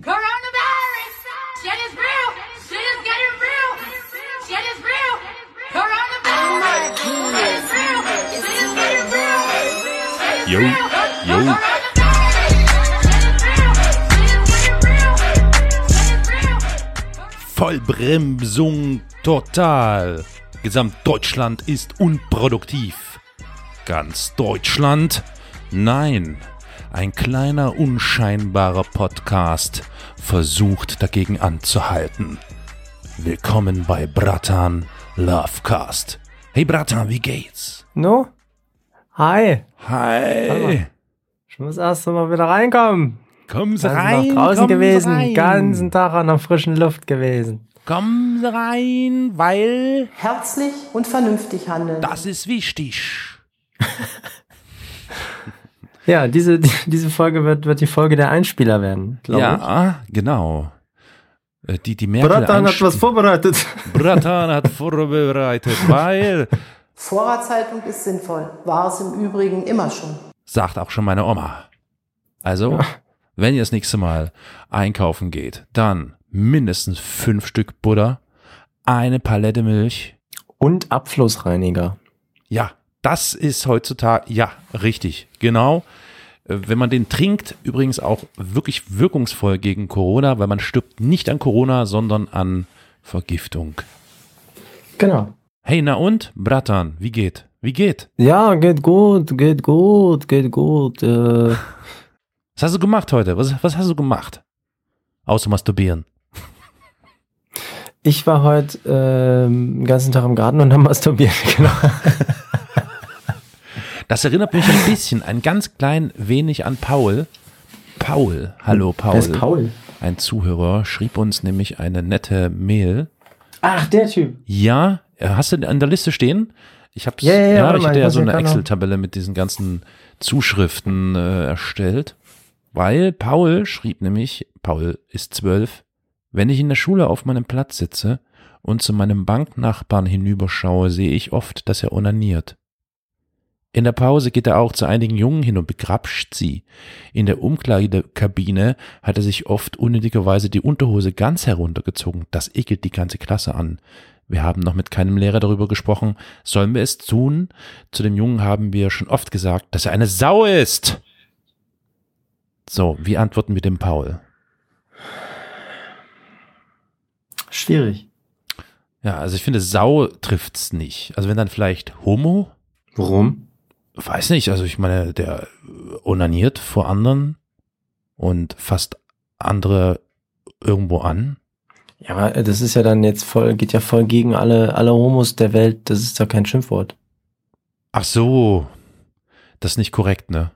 Coronavirus! Shit is real! Shit is getting real! Shit is real! Coronavirus! Shit is real! Shit is getting real! Shit is Yo, real! yo. Coronavirus! Shit is real! Shit is getting real! Shit is real! Vollbremsung total. Gesamt Deutschland ist unproduktiv. Ganz Deutschland? Nein. Ein kleiner unscheinbarer Podcast versucht dagegen anzuhalten. Willkommen bei Bratan Lovecast. Hey Bratan, wie geht's? No? Hi. Hi. Ich muss erst mal wieder reinkommen. Kommen Sie Also rein. noch draußen kommen gewesen, rein. ganzen Tag an der frischen Luft gewesen. Kommen Sie rein, weil Herzlich und vernünftig handeln. das ist wichtig. Ja, diese, die, diese Folge wird, wird die Folge der Einspieler werden, glaube ich. Ja, genau. Äh, Die, die Merkel Bratan hat was vorbereitet. Bratan hat vorbereitet, weil, Vorratshaltung ist sinnvoll. War es im Übrigen immer schon. sagt auch schon meine Oma. Also, wenn ihr das nächste Mal einkaufen geht, dann mindestens fünf Stück Butter, eine Palette Milch. Und Abflussreiniger. Ja, das ist heutzutage, ja, richtig, genau. Äh, Wenn man den trinkt, übrigens auch wirklich wirkungsvoll gegen Corona, weil man stirbt nicht an Corona, sondern an Vergiftung. Genau. Hey, na und? Bratan, wie geht? Wie geht? Ja, geht gut, geht gut, geht gut. Äh, Was hast du gemacht heute? Was, was hast du gemacht? Außer masturbieren. ich war heute ähm, den ganzen Tag im Garten und habe masturbiert. Genau. Das erinnert mich ein bisschen, ein ganz klein wenig an Paul. Paul, hallo Paul. Wer ist Paul? Ein Zuhörer schrieb uns nämlich eine nette Mail. Ach, der Typ. Ja, hast du an der Liste stehen? Ich hab's, Ja, ja, ja, ich hatte ja so eine noch- Excel-Tabelle mit diesen ganzen Zuschriften äh, erstellt. Weil Paul schrieb nämlich, Paul ist zwölf, wenn ich in der Schule auf meinem Platz sitze und zu meinem Banknachbarn hinüberschaue, sehe ich oft, dass er onaniert. In der Pause geht er auch zu einigen Jungen hin und begrapscht sie. In der Umkleidekabine hat er sich oft unnötigerweise die Unterhose ganz heruntergezogen. Das ekelt die ganze Klasse an. Wir haben noch mit keinem Lehrer darüber gesprochen. Sollen wir es tun? Zu dem Jungen haben wir schon oft gesagt, dass er eine Sau ist. So, wie antworten wir dem Paul? Schwierig. Ja, also ich finde, Sau trifft's nicht. Also wenn dann vielleicht Homo? Warum? Weiß nicht, also ich meine, der onaniert vor anderen und fasst andere irgendwo an. Ja, aber das ist ja dann jetzt voll, geht ja voll gegen alle, alle Homos der Welt. Das ist ja kein Schimpfwort. Ach so, das ist nicht korrekt, ne?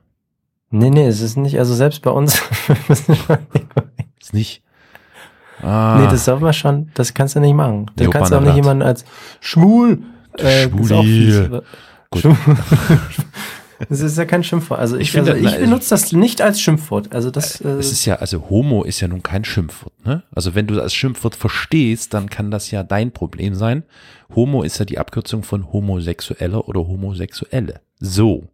Nee, nee, es ist nicht, also selbst bei uns. Ist nicht. Ah, Nee, das darf man schon, das kannst du nicht machen. Du kannst auch nicht jemanden als schwul, äh, das ist auch Schwuli. Gut. Das ist ja kein Schimpfwort. Also ich, Ich also ich benutze das nicht als Schimpfwort. Also das, äh, es ist ja, also Homo ist ja nun kein Schimpfwort, ne? Also wenn du das als Schimpfwort verstehst, dann kann das ja dein Problem sein. Homo ist ja die Abkürzung von Homosexueller oder Homosexuelle. So.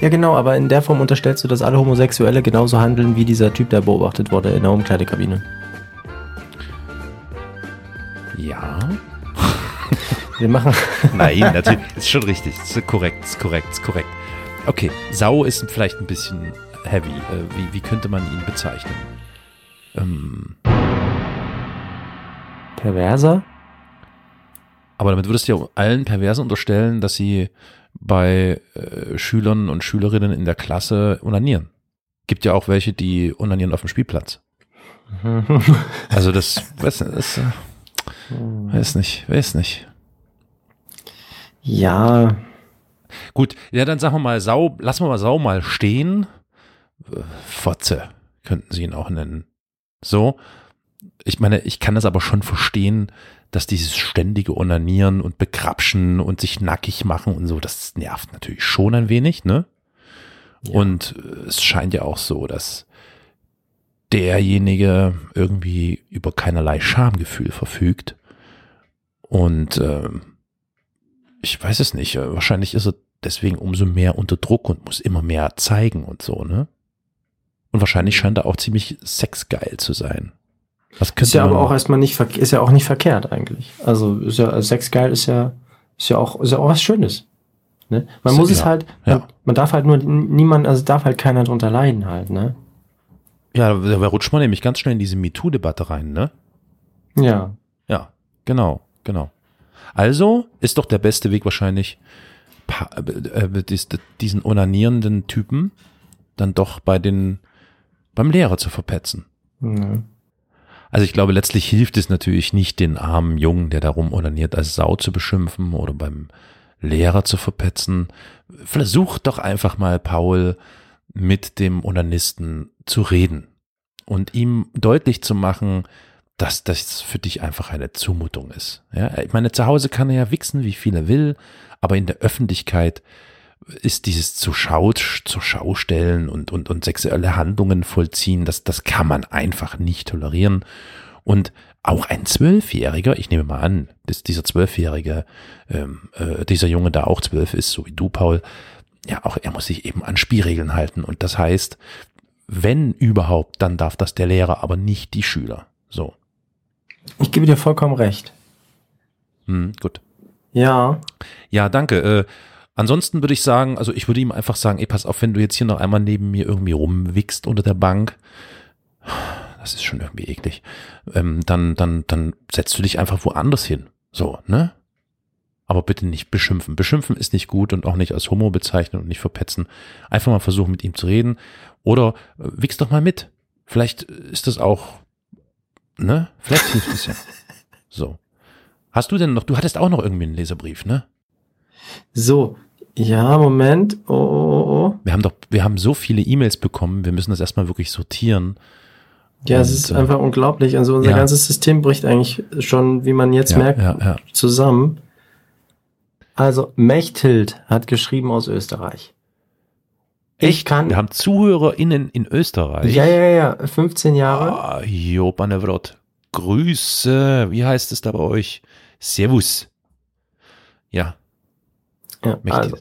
ja genau, aber in der Form unterstellst du, dass alle Homosexuelle genauso handeln wie dieser Typ, der beobachtet wurde in der Umkleidekabine. Ja. Wir machen, Nein, natürlich. Ist schon richtig. Ist korrekt, ist korrekt, ist korrekt. Okay, Sau ist vielleicht ein bisschen heavy. Äh, wie, wie könnte man ihn bezeichnen? Ähm, perverser? aber damit würdest du ja allen Perversen unterstellen, dass sie bei äh, Schülern und Schülerinnen in der Klasse onanieren. Gibt ja auch welche, die onanieren auf dem Spielplatz. Also das, weiß, das äh, weiß nicht, weiß nicht. Ja, Gut, ja, dann sagen wir mal Sau, lassen wir mal Sau mal stehen. Fotze könnten sie ihn auch nennen. So. Ich meine, ich kann das aber schon verstehen, dass dieses ständige Onanieren und Bekrapschen und sich nackig machen und so, das nervt natürlich schon ein wenig, ne? Und äh, es scheint ja auch so, dass derjenige irgendwie über keinerlei Schamgefühl verfügt. Und ähm, ich weiß es nicht. äh, Wahrscheinlich ist er deswegen umso mehr unter Druck und muss immer mehr zeigen und so, ne? Und wahrscheinlich scheint er auch ziemlich sexgeil zu sein. Was Ist ja man aber auch erstmal nicht, ist ja auch nicht verkehrt eigentlich. Also ist ja, also Sex geil ist ja, ist ja auch, ist ja auch was Schönes. Ne? Man muss es ja, halt, man, ja. man darf halt nur niemand, also darf halt keiner drunter leiden halt, ne? Ja, da da rutscht man nämlich ganz schnell in diese MeToo-Debatte rein, ne? Ja. Ja, genau, genau. Also ist doch der beste Weg wahrscheinlich, äh, äh, dies- diesen onanierenden Typen dann doch bei den, beim Lehrer zu verpetzen. ja. Also ich glaube, letztlich hilft es natürlich nicht, den armen Jungen, der darum onaniert, als Sau zu beschimpfen oder beim Lehrer zu verpetzen. Versuch doch einfach mal, Paul, mit dem Onanisten zu reden und ihm deutlich zu machen, dass das für dich einfach eine Zumutung ist. Ja, ich meine, zu Hause kann er ja wichsen, wie viel er will, aber in der Öffentlichkeit ist dieses zu Schau, zur Schau stellen und, und, und sexuelle Handlungen vollziehen, das, das kann man einfach nicht tolerieren. Und auch ein Zwölfjähriger, ich nehme mal an, dass dieser Zwölfjährige, ähm, äh, dieser Junge da auch zwölf ist, so wie du, Paul, ja, auch er muss sich eben an Spielregeln halten. Und das heißt, wenn überhaupt, dann darf das der Lehrer, aber nicht die Schüler. So, Ich gebe dir vollkommen recht. hm, gut. Ja. Ja, danke. Äh, ansonsten würde ich sagen, also ich würde ihm einfach sagen, ey, pass auf, wenn du jetzt hier noch einmal neben mir irgendwie rumwickst unter der Bank, das ist schon irgendwie eklig, ähm, dann, dann, dann setzt du dich einfach woanders hin. So, ne? Aber bitte nicht beschimpfen. Beschimpfen ist nicht gut und auch nicht als Homo bezeichnen und nicht verpetzen. Einfach mal versuchen, mit ihm zu reden. Oder äh, wichs doch mal mit. Vielleicht ist das auch, ne? Vielleicht hilft es ja. So. Hast du denn noch, du hattest auch noch irgendwie einen Leserbrief, ne? So. Ja, Moment. Oh, oh, oh. Wir haben doch, wir haben so viele E-Mails bekommen, wir müssen das erstmal wirklich sortieren. Ja, es Und, ist äh, einfach unglaublich. Also unser ja. ganzes System bricht eigentlich schon, wie man jetzt Ja, merkt, ja. zusammen. Also Mechthild hat geschrieben aus Österreich. Ich kann. Wir haben ZuhörerInnen in Österreich. Ja, ja, ja. 15 Jahre. Ah, Job an der Wrot. Grüße. Wie heißt es da bei euch? Servus. Ja, Ja, also,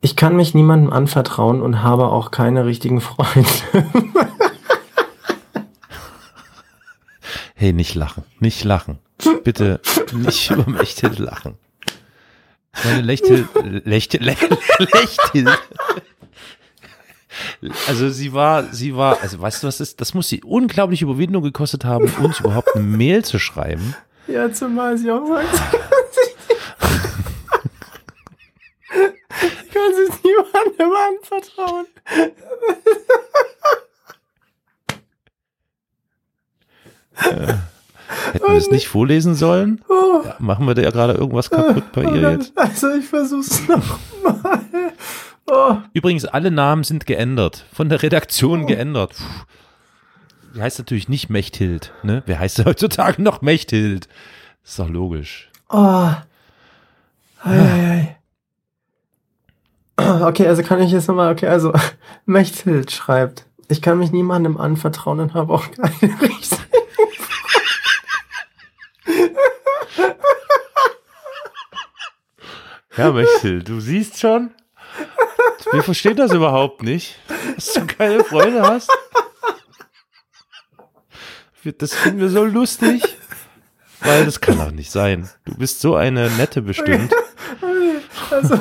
ich kann mich niemandem anvertrauen und habe auch keine richtigen Freunde. Hey, nicht lachen. Nicht lachen. Bitte nicht über Mechthild lachen. Meine Lechthild, Lechthild, Lechthild. Also sie war, sie war, also weißt du was ist, das muss sie unglaubliche Überwindung gekostet haben, uns überhaupt eine Mail zu schreiben. ja, zumal sie auch sagt, ich kann sich niemandem anvertrauen. Hätten wir es nicht vorlesen sollen? Oh. Ja, machen wir da ja gerade irgendwas kaputt bei ihr jetzt? Also ich versuch's nochmal. Oh. Übrigens, alle Namen sind geändert. Von der Redaktion geändert. Puh. Die heißt natürlich nicht Mechthild, ne? Wer heißt heutzutage noch Mechthild? Ist doch logisch. Oh. Ei, ei, ei. Okay, also kann ich jetzt nochmal, okay, also Mechthild schreibt, ich kann mich niemandem anvertrauen und habe auch keine richtigen Ja, Mechthild, du siehst schon. Wir verstehen das überhaupt nicht, dass du keine Freunde hast. Das finden wir so lustig. Weil das kann doch nicht sein. Du bist so eine nette bestimmt. Also,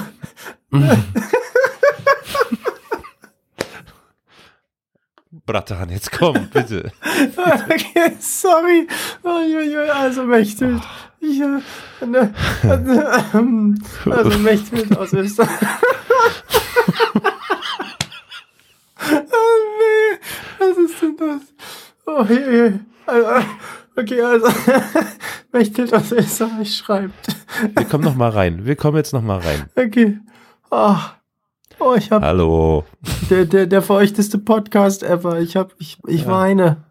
Bratan, jetzt komm, bitte. okay, sorry. Also Mechthild. Ich, äh, ne, äh, ähm, also Mechthild aus Österreich. oh nee, was ist denn das? Oh je, je. Also, okay, also Mechthild aus Österreich schreibt. Wir kommen noch mal rein. Wir kommen jetzt noch mal rein. Okay. Oh, oh ich habe Hallo. der, der, der feuchteste Podcast ever. Ich hab, ich, ich weine.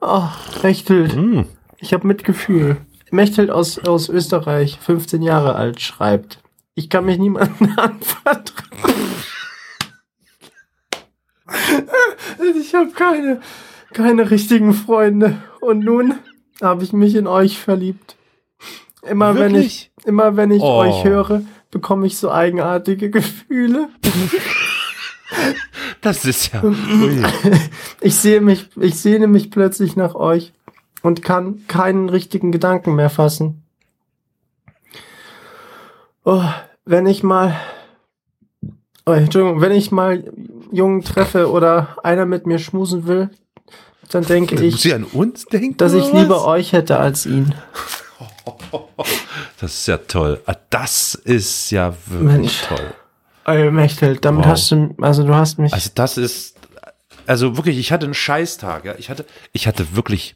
Oh, Mechthild. Hm. Ich habe Mitgefühl. Mechthild aus, aus Österreich, 15 Jahre alt, schreibt. Ich kann mich niemandem anvertrauen. ich habe keine, keine richtigen Freunde. Und nun habe ich mich in euch verliebt. Immer wenn ich, Wirklich? immer wenn ich Oh. euch höre, bekomme ich so eigenartige Gefühle. Das ist ja. Ich sehe mich, ich sehne mich plötzlich nach euch und kann keinen richtigen Gedanken mehr fassen. Oh, wenn ich mal, oh, Entschuldigung, wenn ich mal Jungen treffe oder einer mit mir schmusen will, dann denke Muss ich, sie an uns denken? dass ich lieber euch hätte als ihn. Das ist ja toll. Ah, Das ist ja wirklich Mensch. toll. Ey, Mechthild, damit Wow. hast du, also du hast mich, Also das ist, also wirklich, ich hatte einen Scheißtag, ja. Ich hatte, ich hatte wirklich,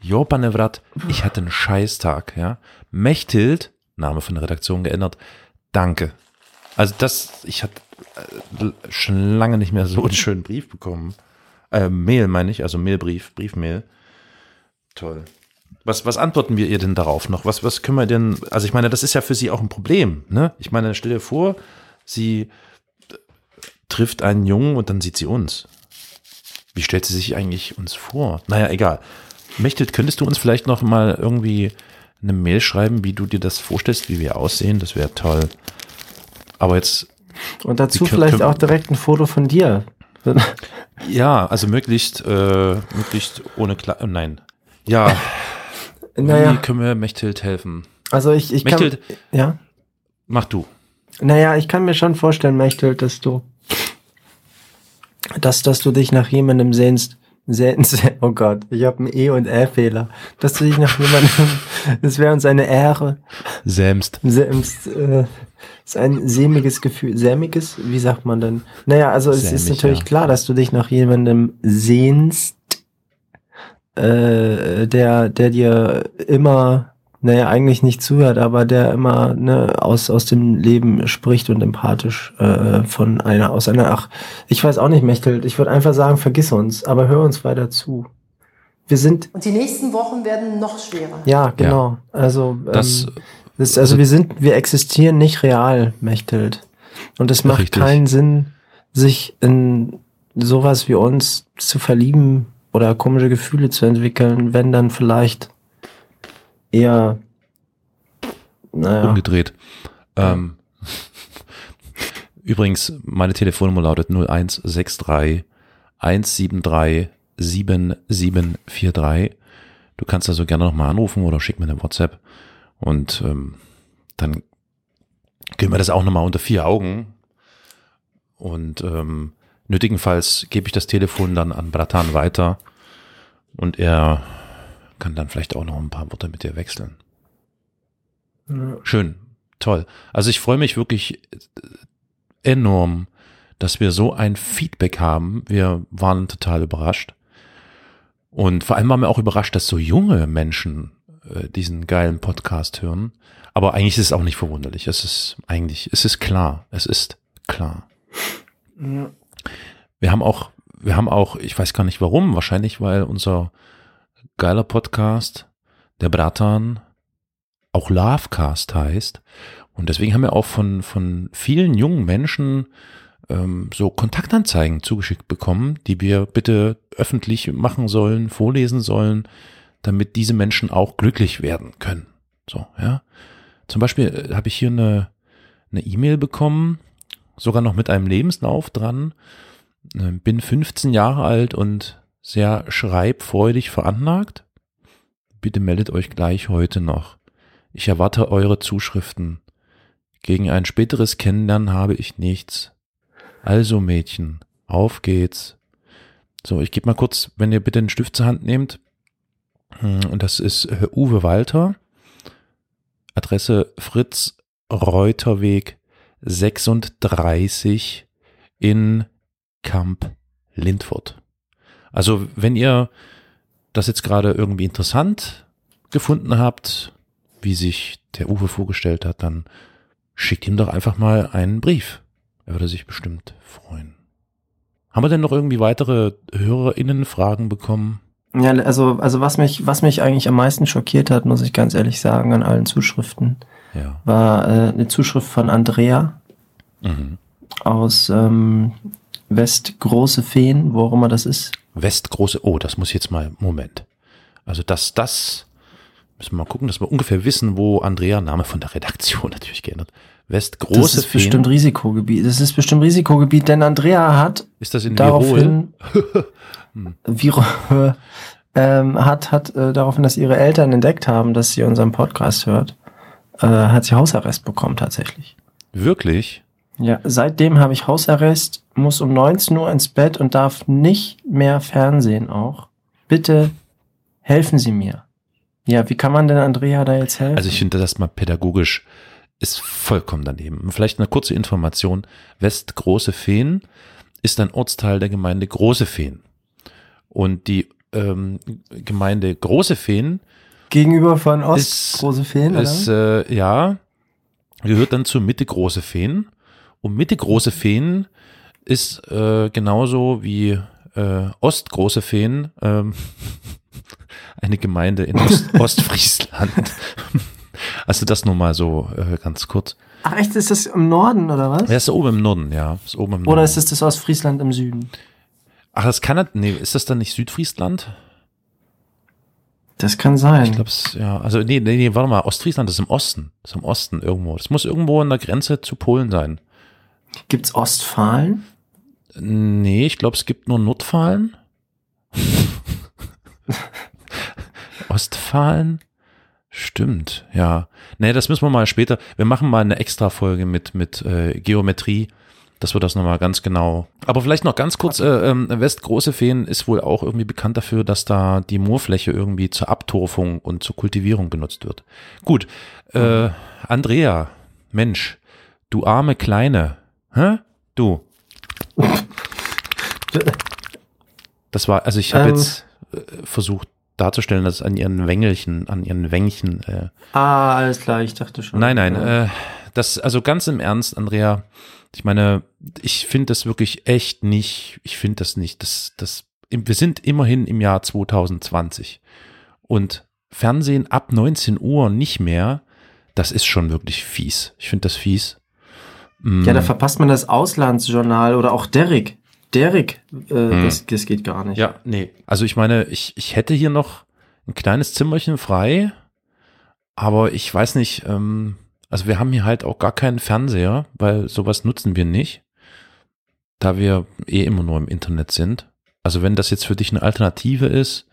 Jopanevrat, ich hatte einen Scheißtag, ja. Mechthild, Name von der Redaktion geändert, danke. Also das, ich hatte äh, schon lange nicht mehr so einen schönen Brief bekommen. Äh, Mail meine ich, also Mailbrief, Briefmail. Toll. Was, was antworten wir ihr denn darauf noch? Was, was können wir denn, also ich meine, das ist ja für sie auch ein Problem, ne? Ich meine, stell dir vor, sie trifft einen Jungen und dann sieht sie uns. Wie stellt sie sich eigentlich uns vor? Naja, egal. Mechthild, könntest du uns vielleicht noch mal irgendwie eine Mail schreiben, wie du dir das vorstellst, wie wir aussehen? Das wäre toll. Aber jetzt, und dazu können- vielleicht können- auch direkt ein Foto von dir. ja, also möglichst, äh, möglichst ohne Kla äh, Nein. Ja, wie Naja, können wir Mechthild helfen? also ich, ich kann, Mechthild, ja. mach du. Naja, ich kann mir schon vorstellen, Mechthild, dass du, dass, dass du dich nach jemandem sehnst, sehnst, oh Gott, ich habe einen E- und Ä-Fehler, dass du dich nach jemandem, das wäre uns eine Ehre, Sämst. sehnst, äh, ist ein sämiges Gefühl, sämiges, wie sagt man denn? Naja, also es ist Sämig, natürlich ja. klar, dass du dich nach jemandem sehnst, äh, der, der dir immer, naja, eigentlich nicht zuhört, aber der immer ne, aus, aus dem Leben spricht und empathisch äh, von einer, aus einer, ach, ich weiß auch nicht, Mechthild, ich würde einfach sagen, vergiss uns, aber hör uns weiter zu. Wir sind, Und die nächsten Wochen werden noch schwerer. ja, genau, also, Das, ähm, das, also wir sind, wir existieren nicht real, Mechthild. Und es macht Richtig. keinen Sinn, sich in sowas wie uns zu verlieben oder komische Gefühle zu entwickeln, wenn dann vielleicht eher, naja, umgedreht. Ähm, übrigens, meine Telefonnummer lautet 0163 173 7743. Du kannst also gerne nochmal anrufen oder schick mir eine WhatsApp und ähm, dann können wir das auch nochmal unter vier Augen und ähm, nötigenfalls gebe ich das Telefon dann an Bratan weiter und er kann dann vielleicht auch noch ein paar Worte mit dir wechseln. Schön, toll. Also ich freue mich wirklich äh, enorm, dass wir so ein Feedback haben. Wir waren total überrascht. Und vor allem waren wir auch überrascht, dass so junge Menschen äh, diesen geilen Podcast hören. Aber eigentlich ist es auch nicht verwunderlich. Es ist eigentlich, es ist klar. Es ist klar. Ja. Wir haben auch, wir haben auch, ich weiß gar nicht warum, wahrscheinlich weil unser geiler Podcast, der Bratan, auch Lovecast heißt. Und deswegen haben wir auch von, von vielen jungen Menschen ähm, so Kontaktanzeigen zugeschickt bekommen, die wir bitte öffentlich machen sollen, vorlesen sollen, damit diese Menschen auch glücklich werden können. So, ja. Zum Beispiel äh, habe ich hier eine eine E-Mail bekommen, sogar noch mit einem Lebenslauf dran. Äh, Bin 15 Jahre alt und sehr schreibfreudig veranlagt. Bitte meldet euch gleich heute noch. Ich erwarte eure Zuschriften. Gegen ein späteres Kennenlernen habe ich nichts. Also Mädchen, auf geht's. So, ich gebe mal kurz, wenn ihr bitte einen Stift zur Hand nehmt. Hm, Und das ist äh, Uwe Walter. Adresse Fritz Reuterweg 36 in Kamp Lindfurt. Also, wenn ihr das jetzt gerade irgendwie interessant gefunden habt, wie sich der Uwe vorgestellt hat, dann schickt ihm doch einfach mal einen Brief. Er würde sich bestimmt freuen. Haben wir denn noch irgendwie weitere HörerInnen-Fragen bekommen? Ja, also, also was mich, was mich eigentlich am meisten schockiert hat, muss ich ganz ehrlich sagen, an allen Zuschriften, Ja. war äh, eine Zuschrift von Andrea Mhm. aus ähm, West Große Feen, wo auch immer das ist. Westgroße, oh, das muss ich jetzt mal, Moment. Also das, das, müssen wir mal gucken, dass wir ungefähr wissen, wo Andrea, Name von der Redaktion natürlich geändert, Westgroße das ist Feen. bestimmt Risikogebiet. Das ist bestimmt Risikogebiet, denn Andrea hat ist das in daraufhin, Viro, ähm, hat, hat äh, daraufhin, dass ihre Eltern entdeckt haben, dass sie unseren Podcast hört, äh, hat sie Hausarrest bekommen tatsächlich. Wirklich? Ja, seitdem habe ich Hausarrest, muss um 19 Uhr ins Bett und darf nicht mehr Fernsehen auch. Bitte helfen Sie mir. Ja, wie kann man denn Andrea da jetzt helfen? Also ich finde das mal pädagogisch ist vollkommen daneben. Vielleicht eine kurze Information. Westgroße Feen ist ein Ortsteil der Gemeinde Große Feen. Und die ähm, Gemeinde Große Feen Gegenüber von Ost, ist- große Feen, oder? ist, äh, ja, gehört dann zur Mitte Große Feen. Und Mitte Große Feen ist äh, genauso wie äh, Ost Große Feen ähm, eine Gemeinde in Ost Ostfriesland. Also das nur mal so äh, ganz kurz. Ach echt, ist das im Norden, oder was? Er ist oben im Norden, ja. Ist oben im Norden. Oder ist es das Ostfriesland im Süden? Ach, das kann nee, ist das dann nicht Südfriesland? Das kann sein. Ich glaube, ja, also nee, nee, nee, warte mal, Ostfriesland ist im Osten. Das ist im Osten irgendwo. Das muss irgendwo an der Grenze zu Polen sein. Gibt's Ostfalen? Nee, ich glaube, es gibt nur Nordfalen. Ostfalen? Stimmt, ja. Nee, das müssen wir mal später. Wir machen mal eine extra Folge mit, mit äh, Geometrie, dass wir das nochmal ganz genau. Aber vielleicht noch ganz kurz, äh, ähm, Westgroße Feen ist wohl auch irgendwie bekannt dafür, dass da die Moorfläche irgendwie zur Abtorfung und zur Kultivierung genutzt wird. Gut, äh, Andrea, Mensch, du arme Kleine, hä? Du. Das war, also ich habe Ähm. jetzt äh, versucht darzustellen, dass es an ihren Wängelchen, an ihren Wängchen. Äh, Ah, alles klar, ich dachte schon. nein, nein, Ja. äh, das, also ganz im Ernst, Andrea, ich meine, ich finde das wirklich echt nicht, ich finde das nicht, das, das, wir sind immerhin im Jahr 2020 und Fernsehen ab 19 Uhr nicht mehr, das ist schon wirklich fies. Ich finde das fies. Mm, Ja, da verpasst man das Auslandsjournal oder auch Derrick. Derrick, äh, das, das geht gar nicht. Ja, nee. Also ich meine, ich, ich hätte hier noch ein kleines Zimmerchen frei, aber ich weiß nicht, ähm, also wir haben hier halt auch gar keinen Fernseher, weil sowas nutzen wir nicht, da wir eh immer nur im Internet sind. Also wenn das jetzt für dich eine Alternative ist,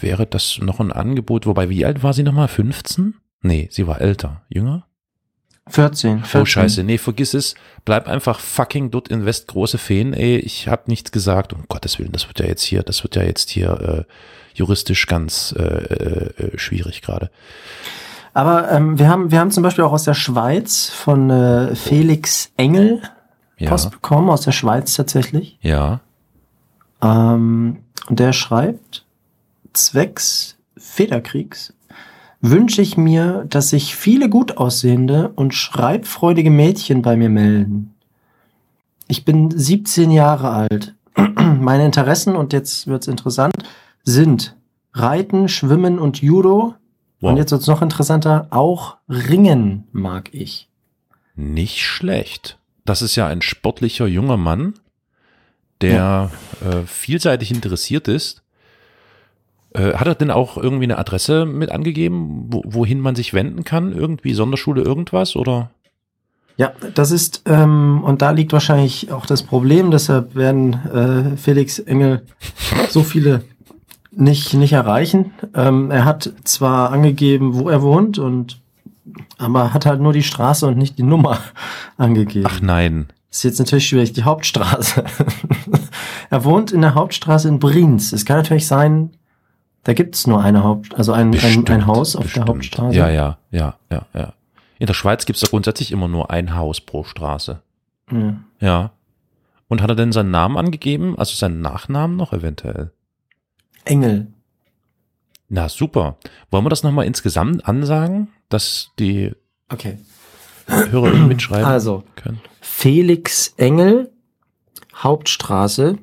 wäre das noch ein Angebot. Wobei, wie alt war sie nochmal? 15? Nee, sie war älter. Jünger? 14, 14. Oh scheiße, nee, vergiss es. Bleib einfach fucking dort in West große Feen, ey. Ich hab nichts gesagt. Um Gottes Willen, das wird ja jetzt hier, das wird ja jetzt hier äh, juristisch ganz äh, äh, schwierig gerade. Aber ähm, wir, haben, wir haben zum Beispiel auch aus der Schweiz von äh, Felix Engel Ja, Post bekommen, aus der Schweiz tatsächlich. ja. Ähm, und der schreibt, zwecks Federkriegs wünsche ich mir, dass sich viele gut aussehende und schreibfreudige Mädchen bei mir melden. Ich bin 17 Jahre alt. Meine Interessen, und jetzt wird's interessant, sind Reiten, Schwimmen und Judo. Wow. Und jetzt wird's noch interessanter, auch Ringen mag ich. Nicht schlecht. Das ist ja ein sportlicher junger Mann, der äh, vielseitig interessiert ist. Äh, hat er denn auch irgendwie eine Adresse mit angegeben, wo, wohin man sich wenden kann? Irgendwie Sonderschule, irgendwas? Oder? Ja, das ist, ähm, und da liegt wahrscheinlich auch das Problem, deshalb werden äh, Felix Engel so viele nicht, nicht erreichen. Ähm, er hat zwar angegeben, wo er wohnt, und aber hat halt nur die Straße und nicht die Nummer angegeben. Ach nein. ist jetzt natürlich schwierig, die Hauptstraße. er wohnt in der Hauptstraße in Brienz. Es kann natürlich sein, da gibt es nur eine Haupt, also ein, ein, Bestimmt, ein Haus auf bestimmt. der Hauptstraße. Ja, ja, ja, ja, ja. In der Schweiz gibt es ja grundsätzlich immer nur ein Haus pro Straße. Ja. Ja. Und hat er denn seinen Namen angegeben? Also seinen Nachnamen noch eventuell? Engel. Na super. Wollen wir das nochmal insgesamt ansagen, dass die Okay. HörerInnen mitschreiben Also, können? Felix Engel, Hauptstraße,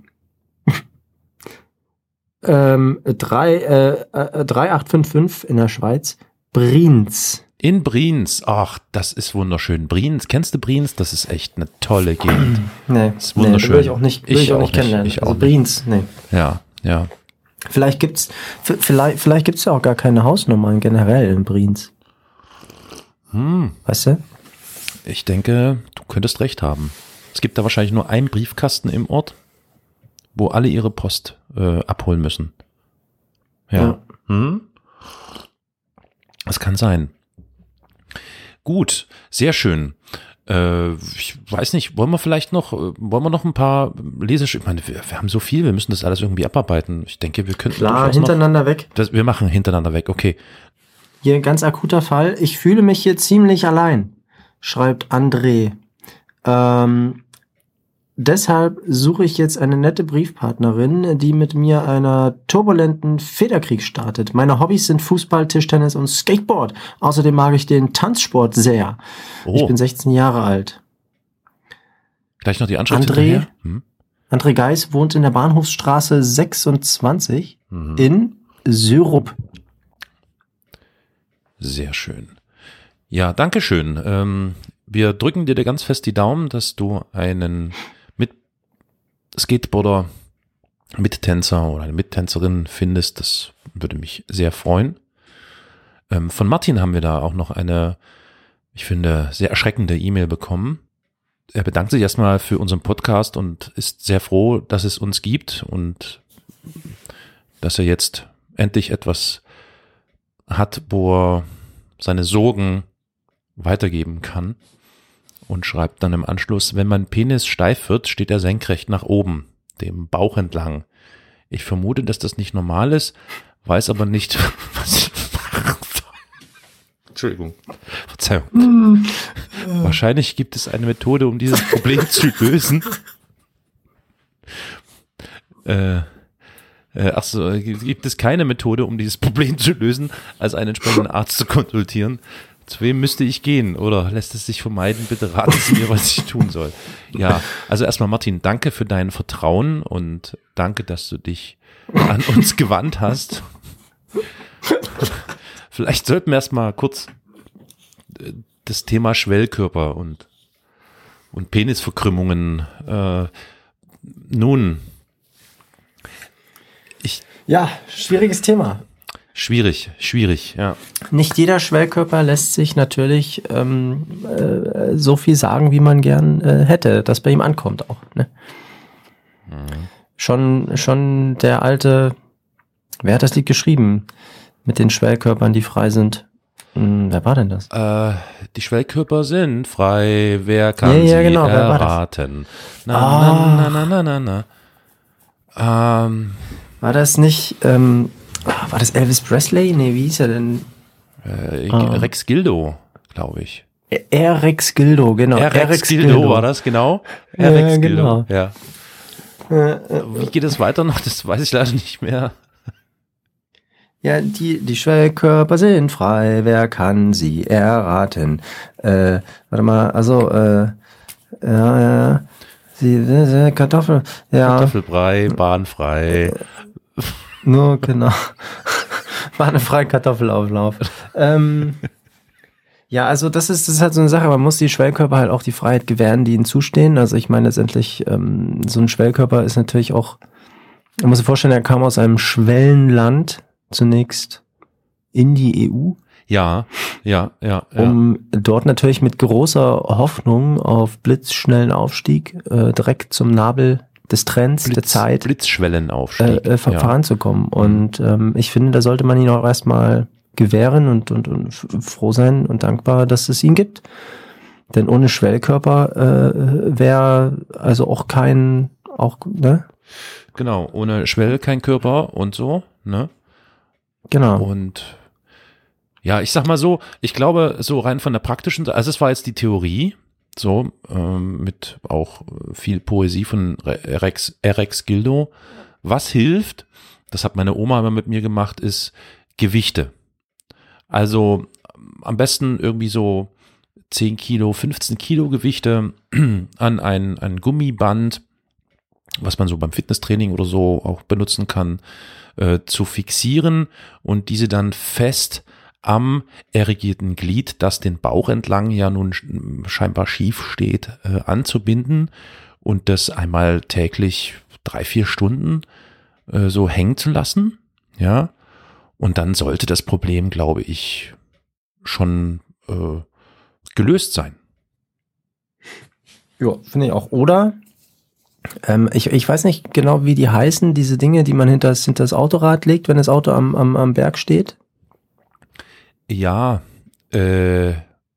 ähm, drei, äh, äh, 3855 in der Schweiz, Brienz. In Brienz. Ach, das ist wunderschön. Brienz, kennst du Brienz? Das ist echt eine tolle Gegend. Nee, ist nee, wunderschön. will ich auch nicht, will Ich ich, auch nicht kennenlernen. Ich also. Brienz, nee. Ja, ja. Vielleicht gibt's, vielleicht, vielleicht gibt's ja auch gar keine Hausnummern generell in Brienz. Hm, Weißt du? ich denke, du könntest recht haben. Es gibt da wahrscheinlich nur einen Briefkasten im Ort, wo alle ihre Post äh, abholen müssen. Ja. Ja. Hm? Das kann sein. Gut, sehr schön. Äh, ich weiß nicht, wollen wir vielleicht noch, äh, wollen wir noch ein paar Lesesch... Ich meine, wir, wir haben so viel, wir müssen das alles irgendwie abarbeiten. Ich denke, wir könnten Klar, durchaus noch, hintereinander weg. das, wir machen hintereinander weg, okay. Hier ein ganz akuter Fall. Ich fühle mich hier ziemlich allein, schreibt André. Ähm, deshalb suche ich jetzt eine nette Briefpartnerin, die mit mir einer turbulenten Federkrieg startet. Meine Hobbys sind Fußball, Tischtennis und Skateboard. Außerdem mag ich den Tanzsport sehr. Oh, Ich bin 16 Jahre alt. gleich noch die Anschrift André? Hm? André Geis wohnt in der Bahnhofsstraße 26 Mhm. in Syrup. Sehr schön. Ja, danke schön. Ähm, wir drücken dir ganz fest die Daumen, dass du einen Skateboarder, Mittänzer oder eine Mittänzerin findest. Das würde mich sehr freuen. Ähm, von Martin haben wir da auch noch eine, ich finde, sehr erschreckende E-Mail bekommen. Er bedankt sich erstmal für unseren Podcast und ist sehr froh, dass es uns gibt und dass er jetzt endlich etwas hat, wo er seine Sorgen weitergeben kann und schreibt dann im Anschluss, wenn mein Penis steif wird, steht er senkrecht nach oben, dem Bauch entlang. Ich vermute, dass das nicht normal ist, weiß aber nicht, was ich machen soll. Entschuldigung. Verzeihung. Wahrscheinlich gibt es eine Methode, um dieses Problem zu lösen. Äh, äh, ach so, äh, gibt es keine Methode, um dieses Problem zu lösen, als einen entsprechenden Arzt zu konsultieren? Zu wem müsste ich gehen? Oder lässt es sich vermeiden? Bitte raten Sie mir, was ich tun soll. Ja, also erstmal Martin, danke für dein Vertrauen und danke, dass du dich an uns gewandt hast. Vielleicht sollten wir erstmal kurz äh, das Thema Schwellkörper und, und Penisverkrümmungen. Äh, nun, ich, Ja, schwieriges Thema. Schwierig, schwierig, ja. Nicht jeder Schwellkörper lässt sich natürlich ähm, äh, so viel sagen, wie man gern äh, hätte, dass bei ihm ankommt auch. Ne? Schon, schon der alte, wer hat das Lied geschrieben? Mit den Schwellkörpern, die frei sind. Hm, wer war denn das? Äh, die Schwellkörper sind frei, wer kann Ja, ja, sie genau, erraten? Na, Ah. na, na, na, na, na. Ähm, War das nicht, ähm, war das Elvis Presley? Nee, wie hieß er denn? äh, Ah. Rex Gildo, glaube ich. Erex Gildo, genau. Rex Gildo war das, genau. Ja, Rex genau. Gildo, ja. Wie geht es weiter noch? Das weiß ich leider nicht mehr. Ja, die, die Schwellkörper sind frei, wer kann sie erraten? Äh, warte mal, also, äh, ja, ja, sie, äh, Kartoffel, ja, Kartoffelbrei, bahnfrei. nur, genau. War eine freie Kartoffelauflauf. ähm, ja, also das ist, das ist halt so eine Sache, man muss die Schwellkörper halt auch die Freiheit gewähren, die ihnen zustehen. Also ich meine letztendlich, ähm, so ein Schwellkörper ist natürlich auch, man muss sich vorstellen, er kam aus einem Schwellenland zunächst in die EU. Ja, ja, ja, ja. um dort natürlich mit großer Hoffnung auf blitzschnellen Aufstieg äh, direkt zum Nabel des Trends der Zeit äh, Blitzschwellenaufstieg. äh, ver ja. voranzukommen. Und ähm, ich finde, da sollte man ihn auch erstmal gewähren und, und, und froh sein und dankbar, dass es ihn gibt. Denn ohne Schwellkörper äh, wäre also auch kein, auch, ne? Genau, ohne Schwell kein Körper und so, ne? Genau. Und ja, ich sag mal so, ich glaube, so rein von der praktischen, also es war jetzt die Theorie, so, ähm, mit auch viel Poesie von Re- Rex, Rex Gildo. Was hilft, das hat meine Oma immer mit mir gemacht, ist Gewichte. Also am besten irgendwie so 10 Kilo, 15 Kilo Gewichte an ein, ein Gummiband, was man so beim Fitnesstraining oder so auch benutzen kann, äh, zu fixieren und diese dann fest am erregierten Glied, das den Bauch entlang ja nun sch- scheinbar schief steht, äh, anzubinden und das einmal täglich drei, vier Stunden äh, so hängen zu lassen. Ja. Und dann sollte das Problem, glaube ich, schon äh, gelöst sein. Ja, finde ich auch. Oder ähm, ich, ich weiß nicht genau, wie die heißen, diese Dinge, die man hinter das, hinter das Autorad legt, wenn das Auto am, am, am Berg steht. Ja, äh,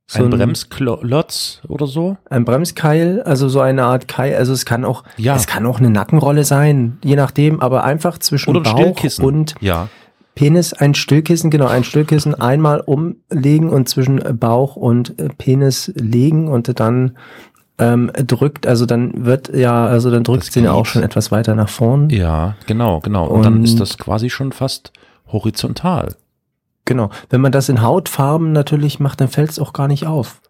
So ein ein- Bremsklotz oder so. Ein Bremskeil, also so eine Art Keil, also es kann auch, Ja. es kann auch eine Nackenrolle sein, je nachdem, aber einfach zwischen Oder Bauch und ja, Penis, ein Stillkissen, genau, ein Stillkissen einmal umlegen und zwischen Bauch und äh, Penis legen und dann ähm, drückt, also dann wird ja, also dann drückt Das sie ja auch schon etwas weiter nach vorn. ja, genau, genau. Und, dann ist Und- das quasi schon fast horizontal. Genau. Wenn man das in Hautfarben natürlich macht, dann fällt es auch gar nicht auf.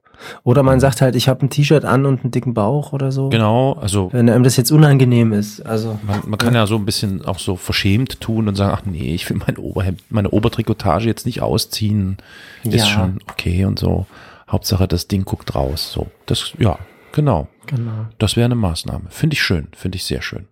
Oder man sagt halt, ich habe ein T-Shirt an und einen dicken Bauch oder so. Genau, also Wenn einem das jetzt unangenehm ist. Also man, man kann ja so ein bisschen auch so verschämt tun und sagen, ach nee, ich will mein Oberhemd, meine Obertrikotage jetzt nicht ausziehen. Ist Ja. schon okay und so. Hauptsache das Ding guckt raus. So, das, ja, genau. genau. Das wäre eine Maßnahme. Finde ich schön, finde ich sehr schön.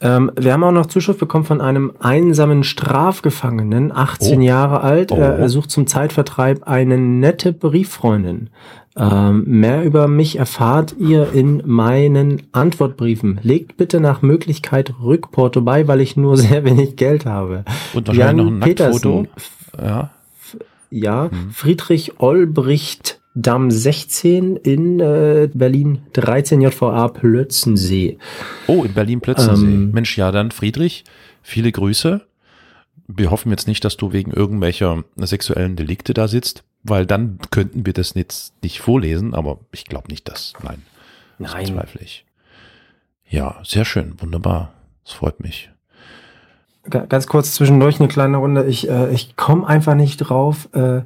Ähm, wir haben auch noch Zuschrift bekommen von einem einsamen Strafgefangenen, 18 Oh. Jahre alt. Oh. Er sucht zum Zeitvertreib eine nette Brieffreundin. Ähm, mehr über mich erfahrt ihr in meinen Antwortbriefen. Legt bitte nach Möglichkeit Rückporto bei, weil ich nur sehr wenig Geld habe. Und wahrscheinlich noch ein Nacktfoto. Petersen, Ja, Ja. Friedrich Olbricht Damm 16 in äh, Berlin 13 JVA Plötzensee. Oh, in Berlin-Plötzensee. Ähm. Mensch, ja, dann Friedrich, viele Grüße. Wir hoffen jetzt nicht, dass du wegen irgendwelcher sexuellen Delikte da sitzt, weil dann könnten wir das jetzt nicht vorlesen, aber ich glaube nicht, dass, nein, das Nein. bezweifle ich. Ja, sehr schön, wunderbar. Das freut mich. Ga- Ganz kurz zwischendurch eine kleine Runde. Ich, äh, ich komme einfach nicht drauf. Äh,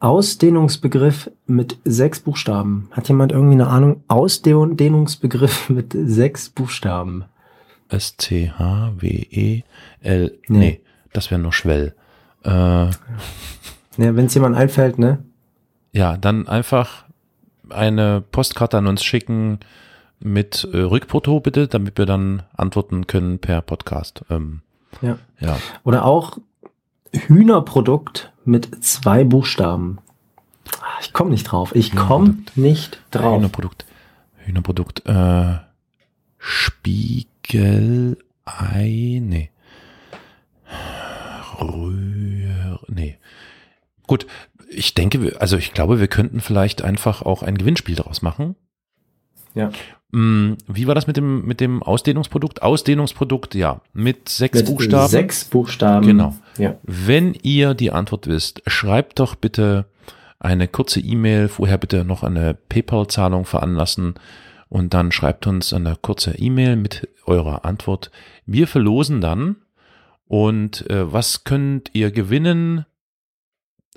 Ausdehnungsbegriff mit sechs Buchstaben. Hat jemand irgendwie eine Ahnung? Ausdehnungsbegriff mit sechs Buchstaben. S-T-H-W-E-L, nee, Nee. das wäre nur Schwell. Äh, Ja, Wenn es jemand einfällt, ne? ja, dann einfach eine Postkarte an uns schicken mit äh, Rückporto bitte, damit wir dann antworten können per Podcast. Ähm, Ja. ja, Oder auch Hühnerprodukt mit zwei Buchstaben. Ah, Ich komme nicht drauf. Ich komme nicht drauf. Hühnerprodukt. Hühnerprodukt. Äh, Spiegelei. Nee. Rühr. Nee. Gut. Ich denke, also ich glaube, wir könnten vielleicht einfach auch ein Gewinnspiel daraus machen. Ja. Mm, Wie war das mit dem, mit dem Ausdehnungsprodukt? Ausdehnungsprodukt, ja. Mit sechs Mit Buchstaben. Sechs Buchstaben. Genau. Ja. Wenn ihr die Antwort wisst, schreibt doch bitte eine kurze E-Mail, vorher bitte noch eine PayPal-Zahlung veranlassen und dann schreibt uns eine kurze E-Mail mit eurer Antwort. Wir verlosen dann und äh, was könnt ihr gewinnen?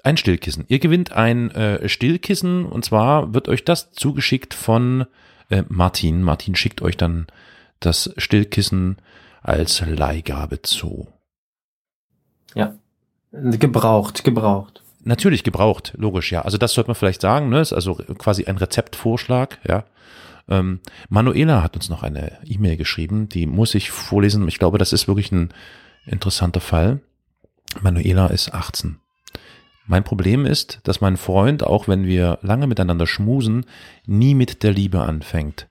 Ein Stillkissen. Ihr gewinnt ein äh, Stillkissen und zwar wird euch das zugeschickt von äh, Martin. Martin schickt euch dann das Stillkissen als Leihgabe zu. Ja. Gebraucht, gebraucht. Natürlich gebraucht, logisch, ja. Also das sollte man vielleicht sagen, ne? Ist also quasi ein Rezeptvorschlag, ja. Ähm, Manuela hat uns noch eine E-Mail geschrieben, die muss ich vorlesen. Ich glaube, das ist wirklich ein interessanter Fall. Manuela ist 18. Mein Problem ist, dass mein Freund, auch wenn wir lange miteinander schmusen, nie mit der Liebe anfängt.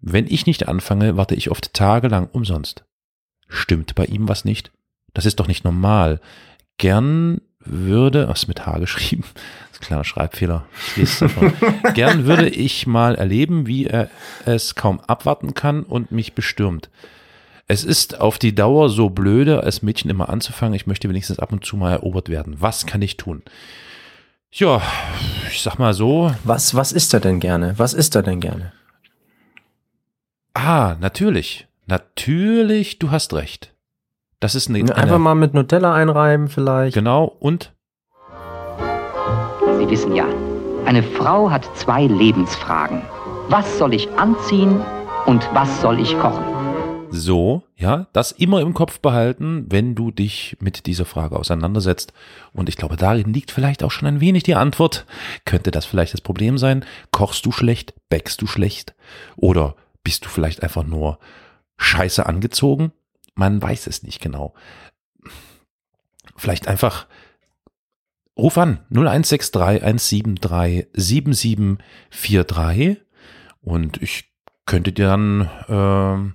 Wenn ich nicht anfange, warte ich oft tagelang umsonst. Stimmt bei ihm was nicht? Das ist doch nicht normal. Gern würde, was mit H geschrieben, das ist ein kleiner Schreibfehler. Gern würde ich mal erleben, wie er es kaum abwarten kann und mich bestürmt. Es ist auf die Dauer so blöde, als Mädchen immer anzufangen. Ich möchte wenigstens ab und zu mal erobert werden. Was kann ich tun? Ja, ich sag mal so. Was, was isst er denn gerne? Was isst er denn gerne? Ah, natürlich. Natürlich, du hast recht. Das ist eine, Einfach eine mal mit Nutella einreiben vielleicht. genau und Sie wissen ja, eine Frau hat zwei Lebensfragen. Was soll ich anziehen und was soll ich kochen? So, ja, das immer im Kopf behalten, wenn du dich mit dieser Frage auseinandersetzt. Und ich glaube, darin liegt vielleicht auch schon ein wenig die Antwort. Könnte das vielleicht das Problem sein? Kochst du schlecht? Bäckst du schlecht? Oder bist du vielleicht einfach nur scheiße angezogen? Man weiß es nicht genau. Vielleicht einfach ruf an 0163 173 7743 und ich könnte dir dann ähm,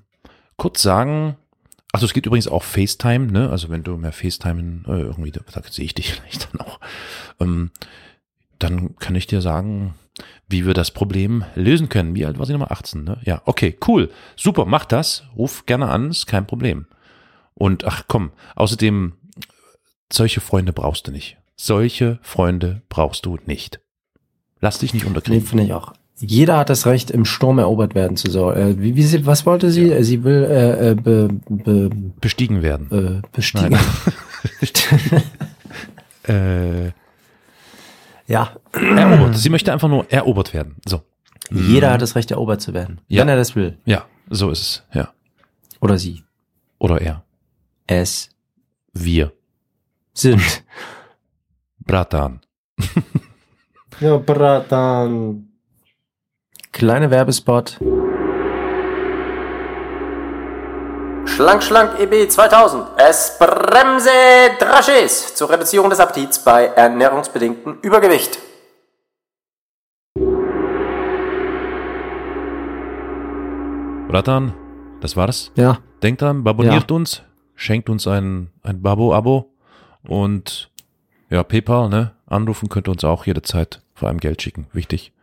kurz sagen, also es gibt übrigens auch FaceTime, ne? Also wenn du mehr FaceTime äh, irgendwie, da, da sehe ich dich vielleicht dann auch. Ähm, dann kann ich dir sagen, wie wir das Problem lösen können. Wie alt war sie nochmal? 18, ne? Ja, okay, cool. Super, mach das. Ruf gerne an, ist kein Problem. Und ach komm, außerdem, solche Freunde brauchst du nicht. Solche Freunde brauchst du nicht. Lass dich nicht Nee, unterkriegen. finde ich auch. Jeder hat das Recht, im Sturm erobert werden zu sollen. Äh, wie, wie sie, was wollte sie? Äh, Sie will äh, äh, be, be, Bestiegen werden. äh, bestiegen. Äh, ja, erobert. Sie möchte einfach nur erobert werden. So. jeder hat das Recht, erobert zu werden. Ja. Wenn er das will. Ja, so ist es. Ja. Oder sie. Oder er. Es Wir. sind. Bratan. Ja, Bratan. Kleine Werbespot. Schlank Schlank EB 2000. Es Bremse Drasches zur Reduzierung des Appetits bei ernährungsbedingtem Übergewicht. Bratan, das war's. Ja. Denkt dran, abonniert uns, schenkt uns ein, ein Babo-Abo und ja, PayPal, ne? Anrufen könnt ihr uns auch jederzeit vor allem Geld schicken. Wichtig.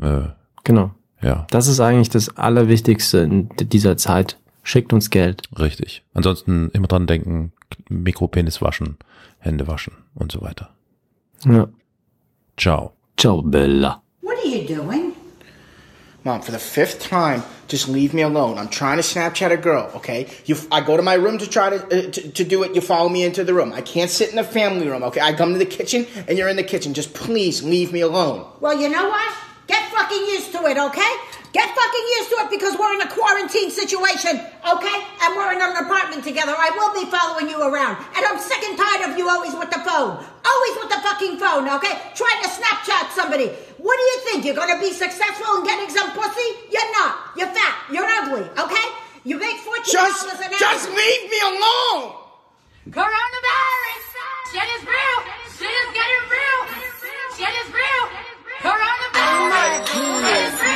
Äh, Genau. ja, Das ist eigentlich das Allerwichtigste in dieser Zeit. Schickt uns Geld. richtig. Ansonsten immer dran denken, Mikropenis waschen, Hände waschen und so weiter. Ja. Ciao. Ciao, Bella. What are you doing? Mom, for the fifth time, just leave me alone. I'm trying to Snapchat a girl, okay? You, I go to my room to try to, uh, to to do it. You follow me into the room. I can't sit in the family room, okay? I come to the kitchen and you're in the kitchen. Just please leave me alone. Well, you know what? Get fucking used to it, okay? Get fucking used to it because we're in a quarantine situation, okay? And we're in an apartment together. I will be following you around. And I'm sick and tired of you always with the phone. Always with the fucking phone, okay? Trying to Snapchat somebody. What do you think? You're gonna be successful in getting some pussy? You're not. You're fat. You're ugly, okay? You make $14 just, an hour. Just leave me alone! Coronavirus! Shit is real! Shit is getting real! Shit is real! Coronavirus! my goodness.